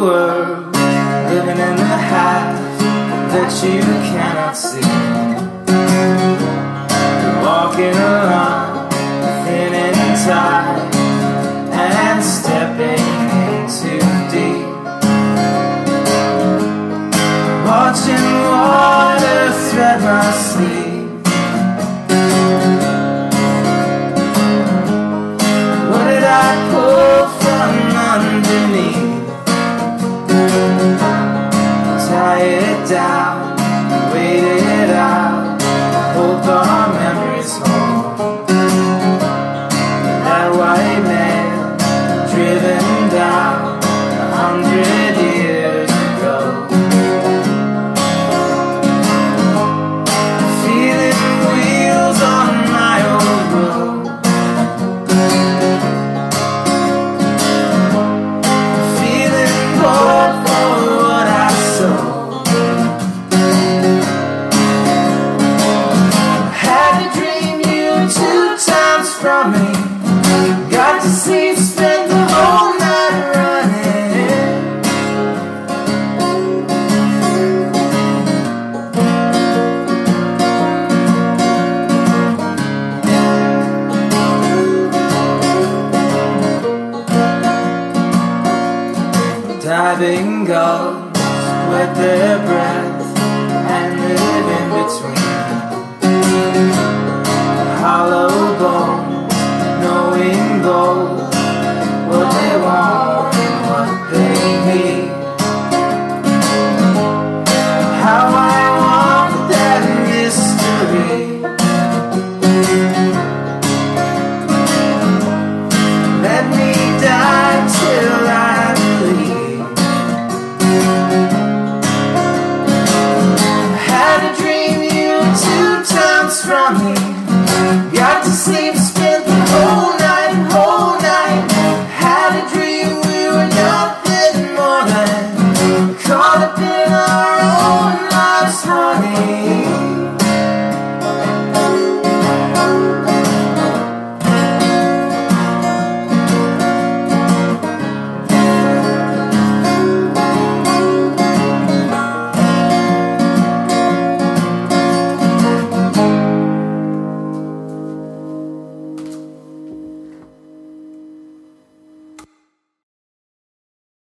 world, living in the highs that you cannot see. from me. Got to sleep, Spend the whole night running. Diving gulls with their breath. coming.